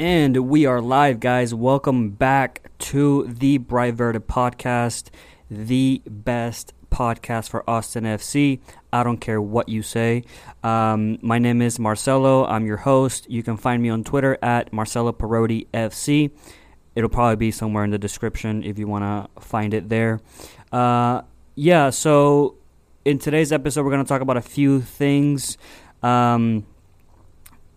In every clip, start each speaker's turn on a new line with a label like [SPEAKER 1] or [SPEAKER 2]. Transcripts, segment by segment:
[SPEAKER 1] And we are live, guys. Welcome back to the Bright Verde podcast, the best podcast for Austin FC. I don't care what you say. Um, my name is Marcelo. I'm your host. You can find me on Twitter at Marcelo Parodi FC. It'll probably be somewhere in the description if you want to find it there. Uh, yeah, so in today's episode, we're going to talk about a few things. Um,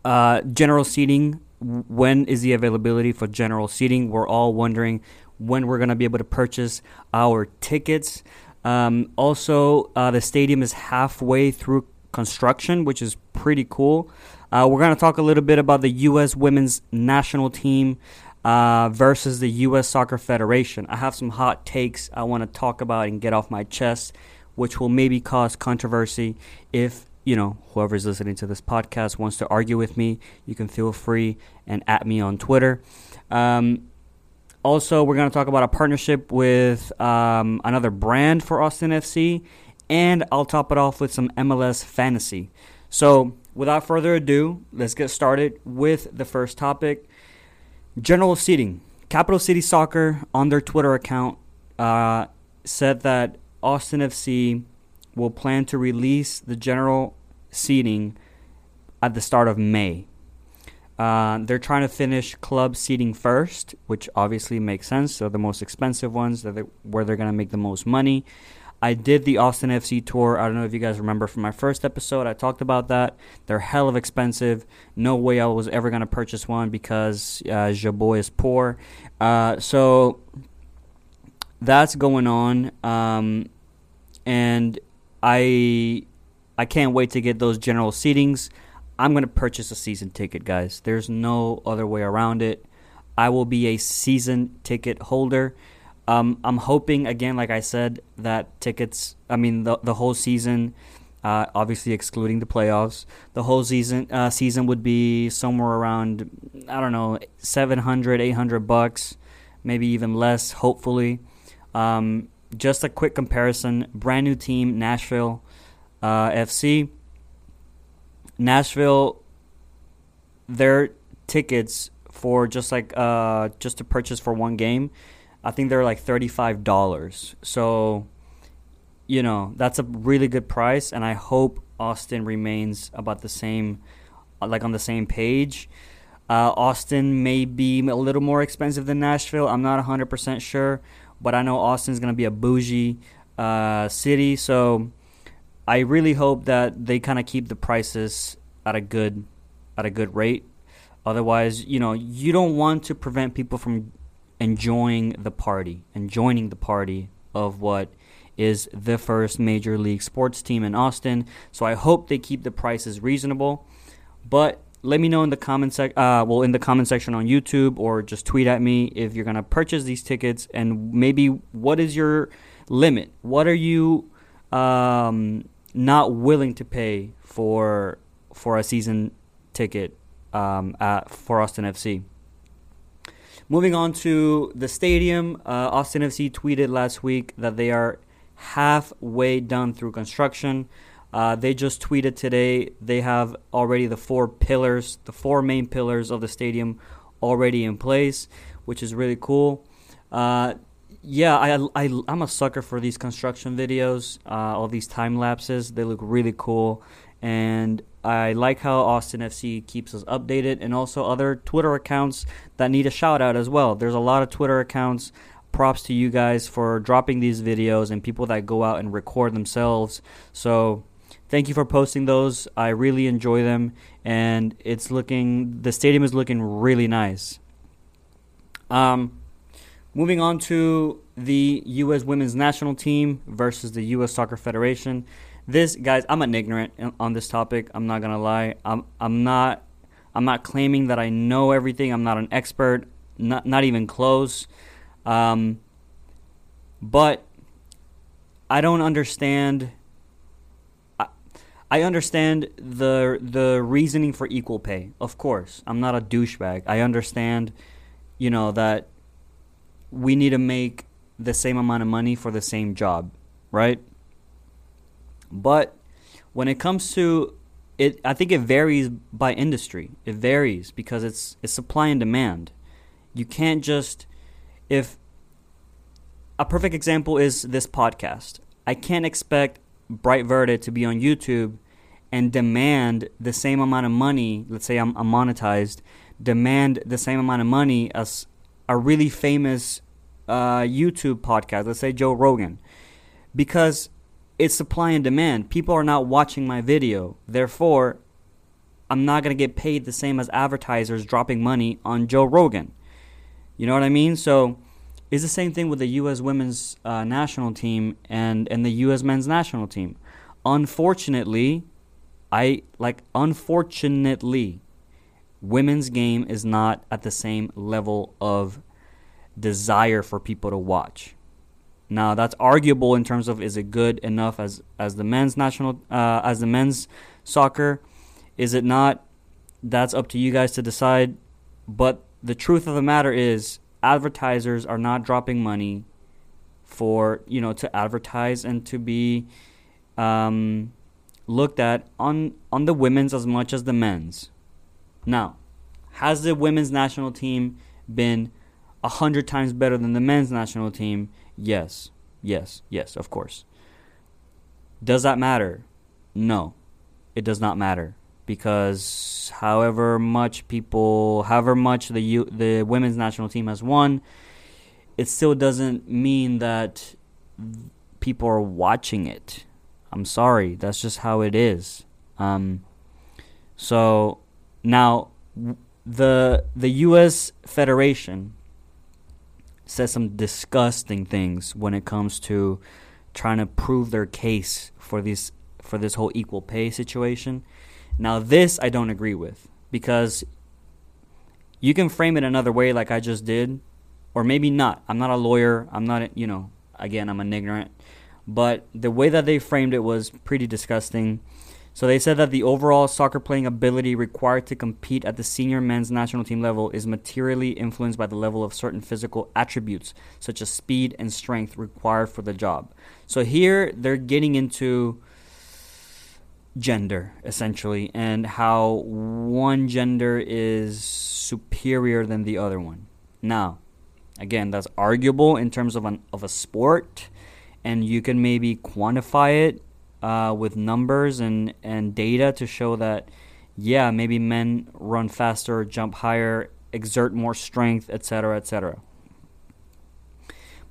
[SPEAKER 1] uh, general seating. When is the availability for general seating? We're all wondering when we're going to be able to purchase our tickets. Um, also, uh, the stadium is halfway through construction, which is pretty cool. Uh, we're going to talk a little bit about the U.S. women's national team uh, versus the U.S. Soccer Federation. I have some hot takes I want to talk about and get off my chest, which will maybe cause controversy if you know, whoever's listening to this podcast wants to argue with me, you can feel free and at me on Twitter. Um, also, we're going to talk about a partnership with um, another brand for Austin FC, and I'll top it off with some MLS fantasy. So, without further ado, let's get started with the first topic general seating. Capital City Soccer on their Twitter account uh, said that Austin FC will plan to release the general seating at the start of May. Uh, they're trying to finish club seating first, which obviously makes sense. They're the most expensive ones, they're where they're going to make the most money. I did the Austin FC tour. I don't know if you guys remember from my first episode. I talked about that. They're hell of expensive. No way I was ever going to purchase one because uh, Jabo is poor. Uh, so that's going on. Um, and I I can't wait to get those general seatings. I'm going to purchase a season ticket, guys. There's no other way around it. I will be a season ticket holder. Um, I'm hoping, again, like I said, that tickets, I mean, the, the whole season, uh, obviously excluding the playoffs, the whole season uh, season would be somewhere around, I don't know, 700, 800 bucks, maybe even less, hopefully. Um, just a quick comparison brand new team, Nashville uh, FC. Nashville, their tickets for just like uh, just to purchase for one game, I think they're like thirty five dollars. So, you know, that's a really good price, and I hope Austin remains about the same, uh, like on the same page. Uh, Austin may be a little more expensive than Nashville. I'm not 100% sure, but I know Austin's going to be a bougie uh, city. So I really hope that they kind of keep the prices at a good at a good rate. Otherwise, you know, you don't want to prevent people from enjoying the party and joining the party of what is the first major league sports team in Austin. So I hope they keep the prices reasonable. But let me know in the comment sec uh, well in the comment section on YouTube or just tweet at me if you're gonna purchase these tickets and maybe what is your limit? What are you um, not willing to pay for for a season ticket um, at, for Austin FC. Moving on to the stadium, uh, Austin FC tweeted last week that they are halfway done through construction. Uh, they just tweeted today they have already the four pillars, the four main pillars of the stadium already in place, which is really cool. Uh, yeah, I, I, I'm a sucker for these construction videos, uh, all these time lapses. They look really cool. And I like how Austin FC keeps us updated and also other Twitter accounts that need a shout out as well. There's a lot of Twitter accounts. Props to you guys for dropping these videos and people that go out and record themselves. So thank you for posting those. I really enjoy them. And it's looking, the stadium is looking really nice. Um, Moving on to the U.S. women's national team versus the U.S. Soccer Federation. This, guys, I'm an ignorant on this topic. I'm not gonna lie. I'm I'm not I'm not claiming that I know everything. I'm not an expert. Not not even close. Um, but I don't understand. I, understand the the reasoning for equal pay. Of course, I'm not a douchebag. I understand, you know that we need to make the same amount of money for the same job, right? But when it comes to it I think it varies by industry. It varies because it's it's supply and demand. You can't just if a perfect example is this podcast. I can't expect Bright Verde to be on YouTube and demand the same amount of money. Let's say I'm, I'm monetized, demand the same amount of money as a really famous uh, YouTube podcast. Let's say Joe Rogan, because it's supply and demand. People are not watching my video. Therefore, I'm not going to get paid the same as advertisers dropping money on Joe Rogan. You know what I mean? So it's the same thing with the U.S. women's uh, national team and, and the U.S. men's national team. Unfortunately, I like unfortunately, women's game is not at the same level of desire for people to watch. Now that's arguable in terms of is it good enough as as the men's national uh, as the men's soccer? Is it not? That's up to you guys to decide. But the truth of the matter is, advertisers are not dropping money for you know to advertise and to be um, looked at on on the women's as much as the men's. Now, has the women's national team been a hundred times better than the men's national team? Yes, yes, yes, of course. Does that matter? No, it does not matter because however much people, however much the U, the women's national team has won, it still doesn't mean that people are watching it. I'm sorry, that's just how it is. Um, so now the the U.S. Federation says some disgusting things when it comes to trying to prove their case for this for this whole equal pay situation. Now this I don't agree with because you can frame it another way like I just did or maybe not. I'm not a lawyer. I'm not, you know, again, I'm an ignorant. But the way that they framed it was pretty disgusting. So they said that the overall soccer playing ability required to compete at the senior men's national team level is materially influenced by the level of certain physical attributes, such as speed and strength required for the job. So here they're getting into gender, essentially, and how one gender is superior than the other one. Now, again, that's arguable in terms of, an, of a sport, and you can maybe quantify it uh, with numbers and, and data to show that, yeah, maybe men run faster, jump higher, exert more strength, etc., etc.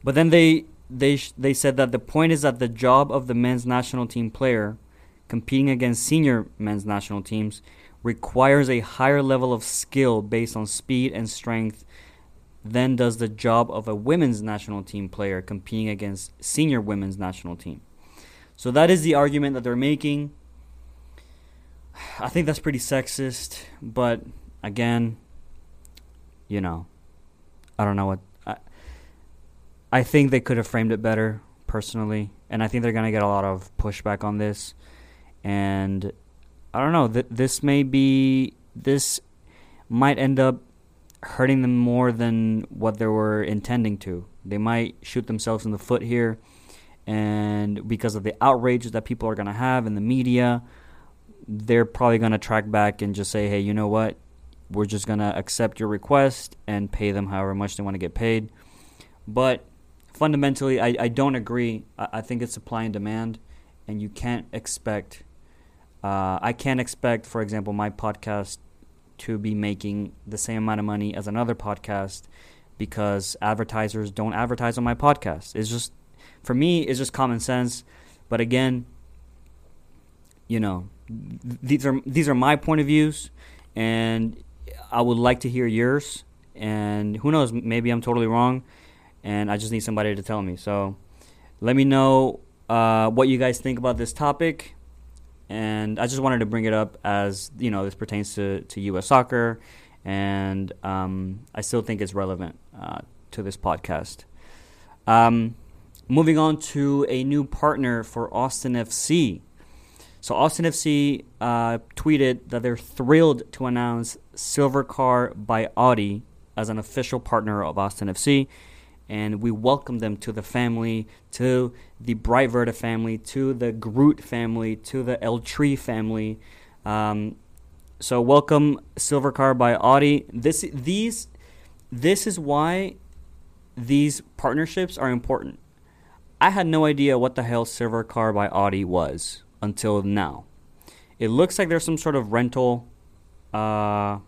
[SPEAKER 1] But then they they they said that the point is that the job of the men's national team player competing against senior men's national teams requires a higher level of skill based on speed and strength than does the job of a women's national team player competing against senior women's national team. So that is the argument that they're making. I think that's pretty sexist, but again, you know, I don't know what I, I think they could have framed it better personally, and I think they're going to get a lot of pushback on this. And I don't know, th- this may be this might end up hurting them more than what they were intending to. They might shoot themselves in the foot here and because of the outrage that people are going to have in the media, they're probably going to track back and just say, hey, you know what? We're just going to accept your request and pay them however much they want to get paid. But fundamentally, I, I don't agree. I, I think it's supply and demand, and you can't expect. Uh, I can't expect, for example, my podcast to be making the same amount of money as another podcast because advertisers don't advertise on my podcast. It's just for me it's just common sense. But again, you know, th- these are these are my point of views, and I would like to hear yours. And who knows, maybe I'm totally wrong, and I just need somebody to tell me. So let me know uh, what you guys think about this topic. And I just wanted to bring it up as you know this pertains to, to U.S. soccer, and um, I still think it's relevant uh, to this podcast. Um, Moving on to a new partner for Austin FC. So Austin FC uh, tweeted that they're thrilled to announce Silvercar by Audi as an official partner of Austin FC, and we welcome them to the family, to the Bright Verde family, to the Groot family, to the El Tree family. Um, so welcome Silvercar by Audi. This these this is why these partnerships are important. I had no idea what the hell Silvercar by Audi was until now. It looks like there's some sort of rental uh,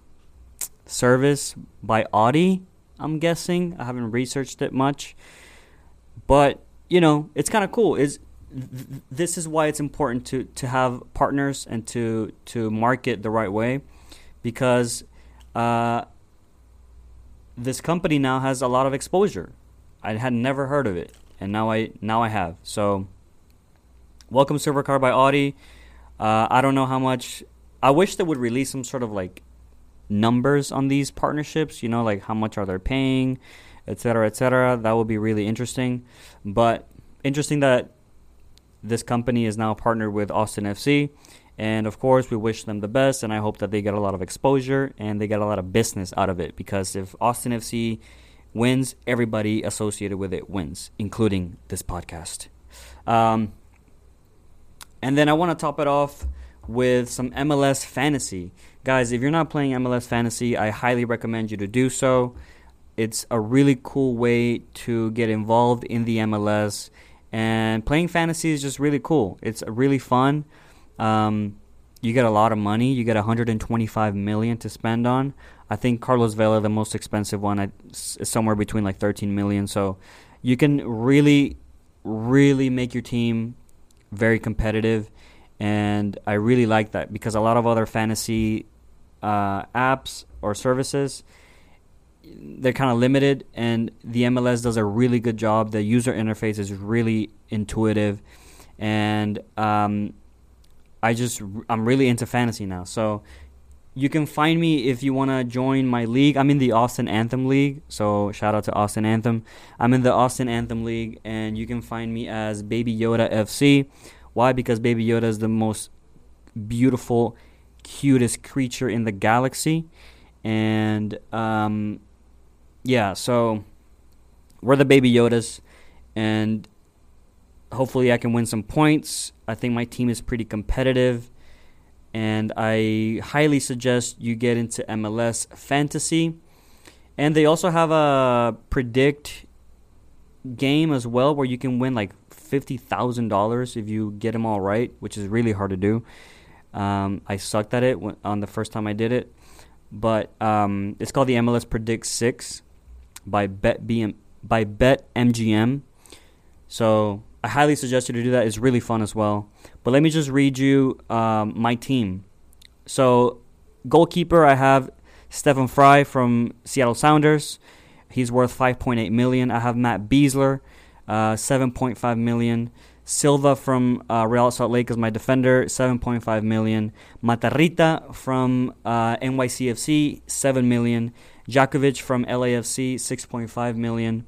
[SPEAKER 1] service by Audi. I'm guessing. I haven't researched it much, but you know, it's kind of cool. Is th- this is why it's important to to have partners and to to market the right way, because uh, this company now has a lot of exposure. I had never heard of it, and now I now I have. So, welcome Silvercar by Audi. Uh, I don't know how much. I wish they would release some sort of like numbers on these partnerships. You know, like how much are they paying, etc., etc. That would be really interesting. But interesting that this company is now partnered with Austin FC. And of course, we wish them the best, and I hope that they get a lot of exposure and they get a lot of business out of it. Because if Austin FC wins, everybody associated with it wins, including this podcast. Um, and then I want to top it off with some MLS fantasy. Guys, if you're not playing MLS fantasy, I highly recommend you to do so. It's a really cool way to get involved in the MLS and playing fantasy is just really cool. It's really fun. Um, you get a lot of money. You get 125 million to spend on. I think Carlos Vela, the most expensive one, is somewhere between like 13 million. So you can really, really make your team very competitive, and I really like that because a lot of other fantasy uh, apps or services they're kind of limited, and the MLS does a really good job. The user interface is really intuitive, and um, I just I'm really into fantasy now. So you can find me if you want to join my league. I'm in the Austin Anthem League, so shout out to Austin Anthem. I'm in the Austin Anthem League, and you can find me as Baby Yoda FC. Why? Because Baby Yoda is the most beautiful, cutest creature in the galaxy, and um, yeah, so we're the baby Yodas, and hopefully I can win some points. I think my team is pretty competitive, and I highly suggest you get into MLS Fantasy. And they also have a predict game as well where you can win like $50,000 if you get them all right, which is really hard to do. Um, I sucked at it on the first time I did it. But um, it's called the MLS Predict 6 by Bet BM, by Bet MGM. So I highly suggest you to do that. It's really fun as well. But let me just read you um, my team. So goalkeeper, I have Stefan Frei from Seattle Sounders. He's worth 5.8 million. I have Matt Besler, uh, 7.5 million. Silva from uh, Real Salt Lake is my defender, 7.5 million. Matarrita from uh, NYCFC, 7 million. Jakovic from LAFC, 6.5 million.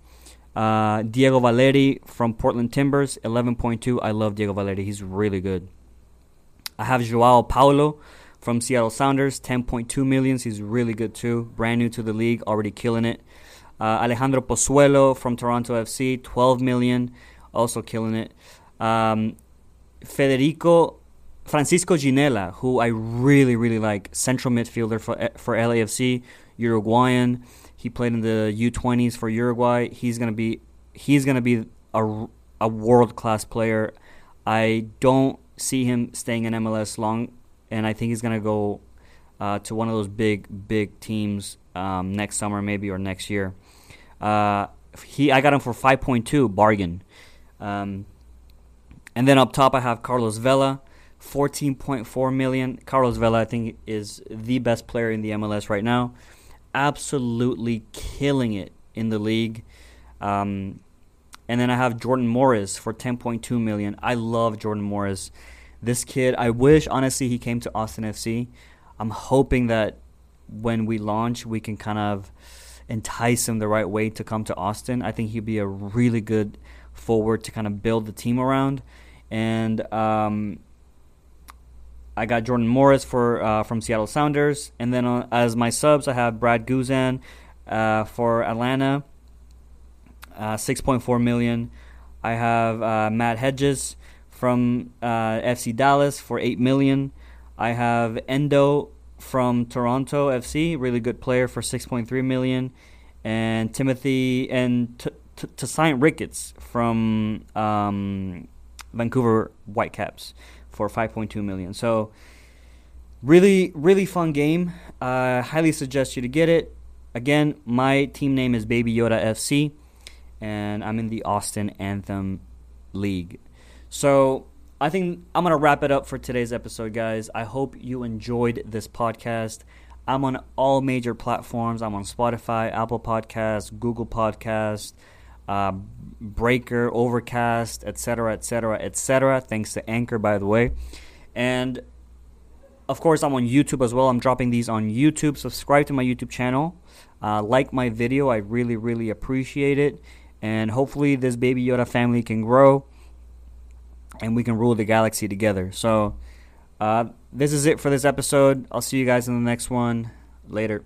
[SPEAKER 1] Uh, Diego Valeri from Portland Timbers, 11.2. I love Diego Valeri. He's really good. I have Joao Paulo from Seattle Sounders, 10.2 million. He's really good too. Brand new to the league, already killing it. Uh, Alejandro Pozuelo from Toronto FC, 12 million, also killing it. Um, Federico Francisco Ginella, who I really, really like, central midfielder for for LAFC, Uruguayan. He played in the U20s for Uruguay. He's gonna be he's gonna be a, a world class player. I don't see him staying in MLS long, and I think he's gonna go uh, to one of those big big teams um, next summer maybe or next year. Uh, he I got him for 5.2 bargain. Um, and then up top I have Carlos Vela. 14.4 million. Carlos Vela, I think, is the best player in the MLS right now absolutely killing it in the league. Um, and then I have Jordan Morris for 10.2 million. I love Jordan Morris. This kid, I wish honestly he came to Austin FC. I'm hoping that when we launch, we can kind of entice him the right way to come to Austin. I think he'd be a really good forward to kind of build the team around. And um, I got Jordan Morris for uh, from Seattle Sounders, and then uh, as my subs, I have Brad Guzan uh, for Atlanta, uh, six point four million. I have uh, Matt Hedges from uh, FC Dallas for eight million. I have Endoh from Toronto FC, really good player for 6.3 million, and Timothy and t- t- Tosaint Ricketts from um, Vancouver Whitecaps for 5.2 million. So really, really fun game. I uh, highly suggest you to get it. Again, my team name is Baby Yoda FC, and I'm in the Austin Anthem League. So I think I'm to wrap it up for today's episode, guys. I hope you enjoyed this podcast. I'm on all major platforms. I'm on Spotify, Apple Podcasts, Google Podcasts, uh, Breaker, Overcast, etc., etc., etc. Thanks to Anchor, by the way. And of course, I'm on YouTube as well. I'm dropping these on YouTube. Subscribe to my YouTube channel. Uh, like my video. I really, really appreciate it. And hopefully, this Baby Yoda family can grow and we can rule the galaxy together. So, uh, this is it for this episode. I'll see you guys in the next one. Later.